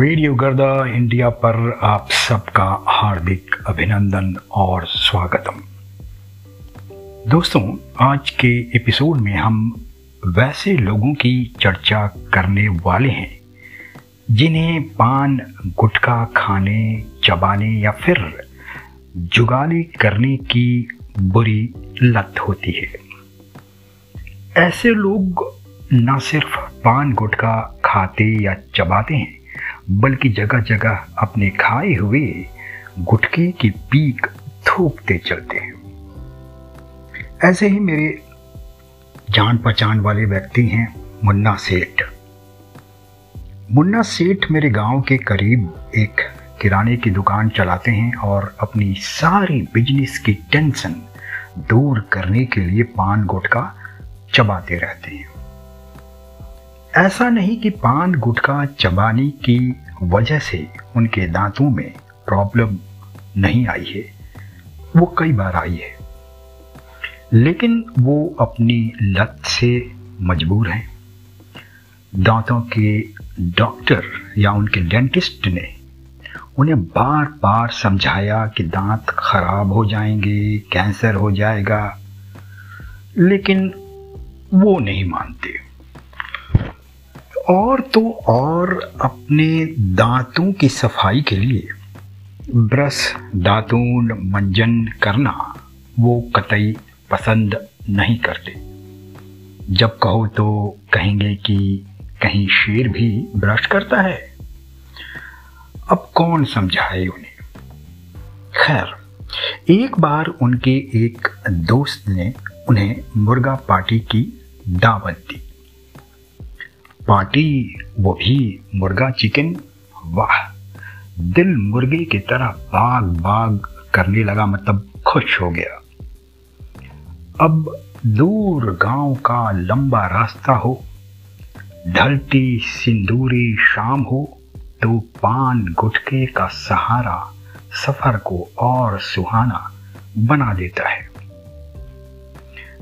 Radio गर्दा India पर आप सबका हार्दिक अभिनंदन और स्वागतम। दोस्तों, आज के एपिसोड में हम वैसे लोगों की चर्चा करने वाले हैं, जिन्हें पान, गुटखा खाने, चबाने या फिर जुगाली करने की बुरी लत होती है। ऐसे लोग न सिर्फ़ पान, गुटखा खाते या चबाते हैं बल्कि जगह जगह अपने खाए हुए गुटके की पीक थूकते चलते हैं। ऐसे ही मेरे जान पहचान वाले व्यक्ति हैं मुन्ना सेठ। मुन्ना सेठ मेरे गाँव के करीब एक किराने की दुकान चलाते हैं और अपनी सारी बिज़नेस की टेंशन दूर करने के लिए पान गुटका चबाते रहते हैं। ऐसा नहीं कि पान, गुटखा, चबाने की वजह से उनके दांतों में प्रॉब्लम नहीं आई है। वो कई बार आई है। लेकिन वो अपनी लत से मजबूर हैं। दांतों के डॉक्टर या उनके डेंटिस्ट ने उन्हें बार बार समझाया कि दांत खराब हो जाएँगे, कैंसर हो जाएगा, लेकिन वो नहीं मानते। और तो और अपने दांतों की सफ़ाई के लिए ब्रश, दातून, मंजन करना वो कतई पसंद नहीं करते। जब कहो तो कहेंगे कि कहीं शेर भी ब्रश करता है। अब कौन समझाए उन्हें? खैर, एक बार उनके एक दोस्त ने उन्हें मुर्गा पार्टी की दावत दी। पार्टी वो भी मुर्गा चिकन। वाह, दिल मुर्गे की तरह बाग बाग करने लगा मतलब खुश हो गया। अब दूर गाँव का लंबा रास्ता हो, ढलती सिंदूरी शाम हो तो पान गुटके का सहारा सफ़र को और सुहाना बना देता है।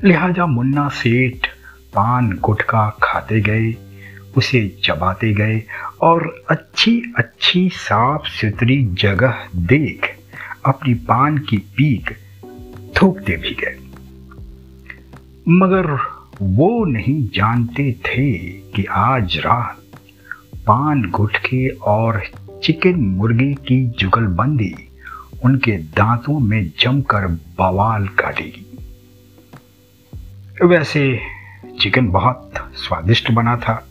लिहाजा मुन्ना सेठ पान गुटका खाते गए उसे चबाते गए और अच्छी अच्छी साफ़ सुथरी जगह देख अपनी पान की पीक थूकते भी गए। मगर वो नहीं जानते थे कि आज रात पान गुटके और चिकन मुर्गे की जुगलबंदी उनके दांतों में जमकर बवाल काटेगी। वैसे चिकन बहुत स्वादिष्ट बना था।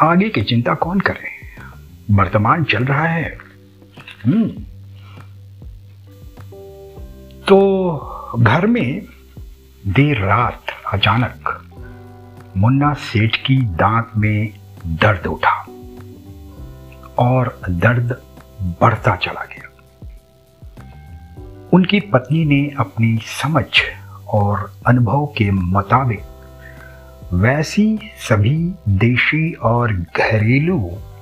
आगे की चिंता कौन करे? वर्तमान चल रहा है। हम्म। तो घर में देर रात अचानक मुन्ना सेठ की दांत में दर्द उठा और दर्द बढ़ता चला गया। उनकी पत्नी ने अपनी समझ और अनुभव के मुताबिक वैसी सभी देशी और घरेलू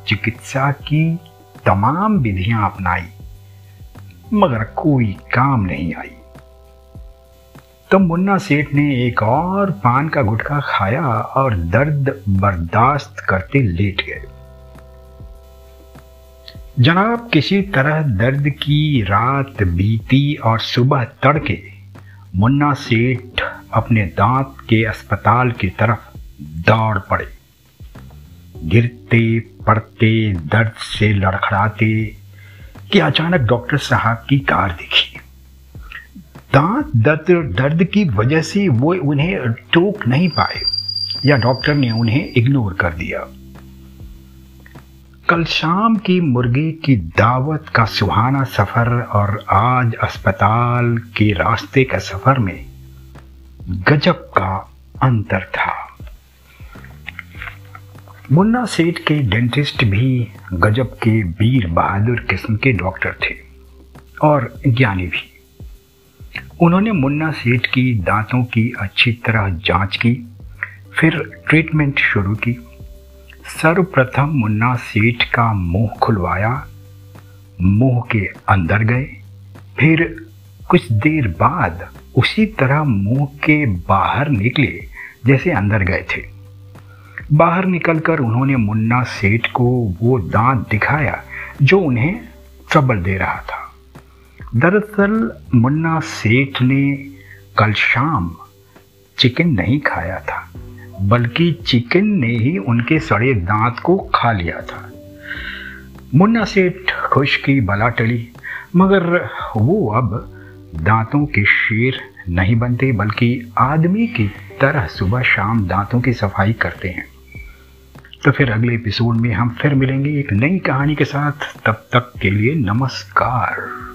चिकित्सा की तमाम विधियाँ अपनाई, मगर कोई काम नहीं आई। तो मुन्ना सेठ ने एक और पान का गुटखा खाया और दर्द बर्दाश्त करते लेट गए। जनाब, किसी तरह दर्द की रात बीती और सुबह तड़के मुन्ना सेठ अपने दांत के अस्पताल की तरफ़ दौड़ पड़े। गिरते, पड़ते, दर्द से लड़खड़ाते, कि अचानक डॉक्टर साहब की कार दिखी। दांत दर्द दर्द की वजह से वो उन्हें टोक नहीं पाए, या डॉक्टर ने उन्हें इग्नोर कर दिया। कल शाम की मुर्गी की दावत का सुहाना सफ़र और आज अस्पताल के रास्ते का सफ़र में गजब का अंतर था। मुन्ना सेठ के डेंटिस्ट भी गजब के वीर बहादुर किस्म के डॉक्टर थे और ज्ञानी भी। उन्होंने मुन्ना सेठ की दांतों की अच्छी तरह जाँच की, फिर ट्रीटमेंट शुरू की। सर्वप्रथम मुन्ना सेठ का मुँह खुलवाया, मुँह के अंदर गए, फिर कुछ देर बाद उसी तरह मुँह के बाहर निकले जैसे अंदर गए थे। बाहर निकलकर उन्होंने मुन्ना सेठ को वो दांत दिखाया जो उन्हें ट्रबल दे रहा था। दरअसल मुन्ना सेठ ने कल शाम चिकन नहीं खाया था, बल्कि चिकन ने ही उनके सड़े दांत को खा लिया था। मुन्ना सेठ खुश की बला टली, मगर वो अब दांतों के शेर नहीं बनते, बल्कि आदमी की तरह सुबह शाम दांतों की सफ़ाई करते हैं। तो फिर अगले एपिसोड में हम फिर मिलेंगे एक नई कहानी के साथ। तब तक के लिए नमस्कार।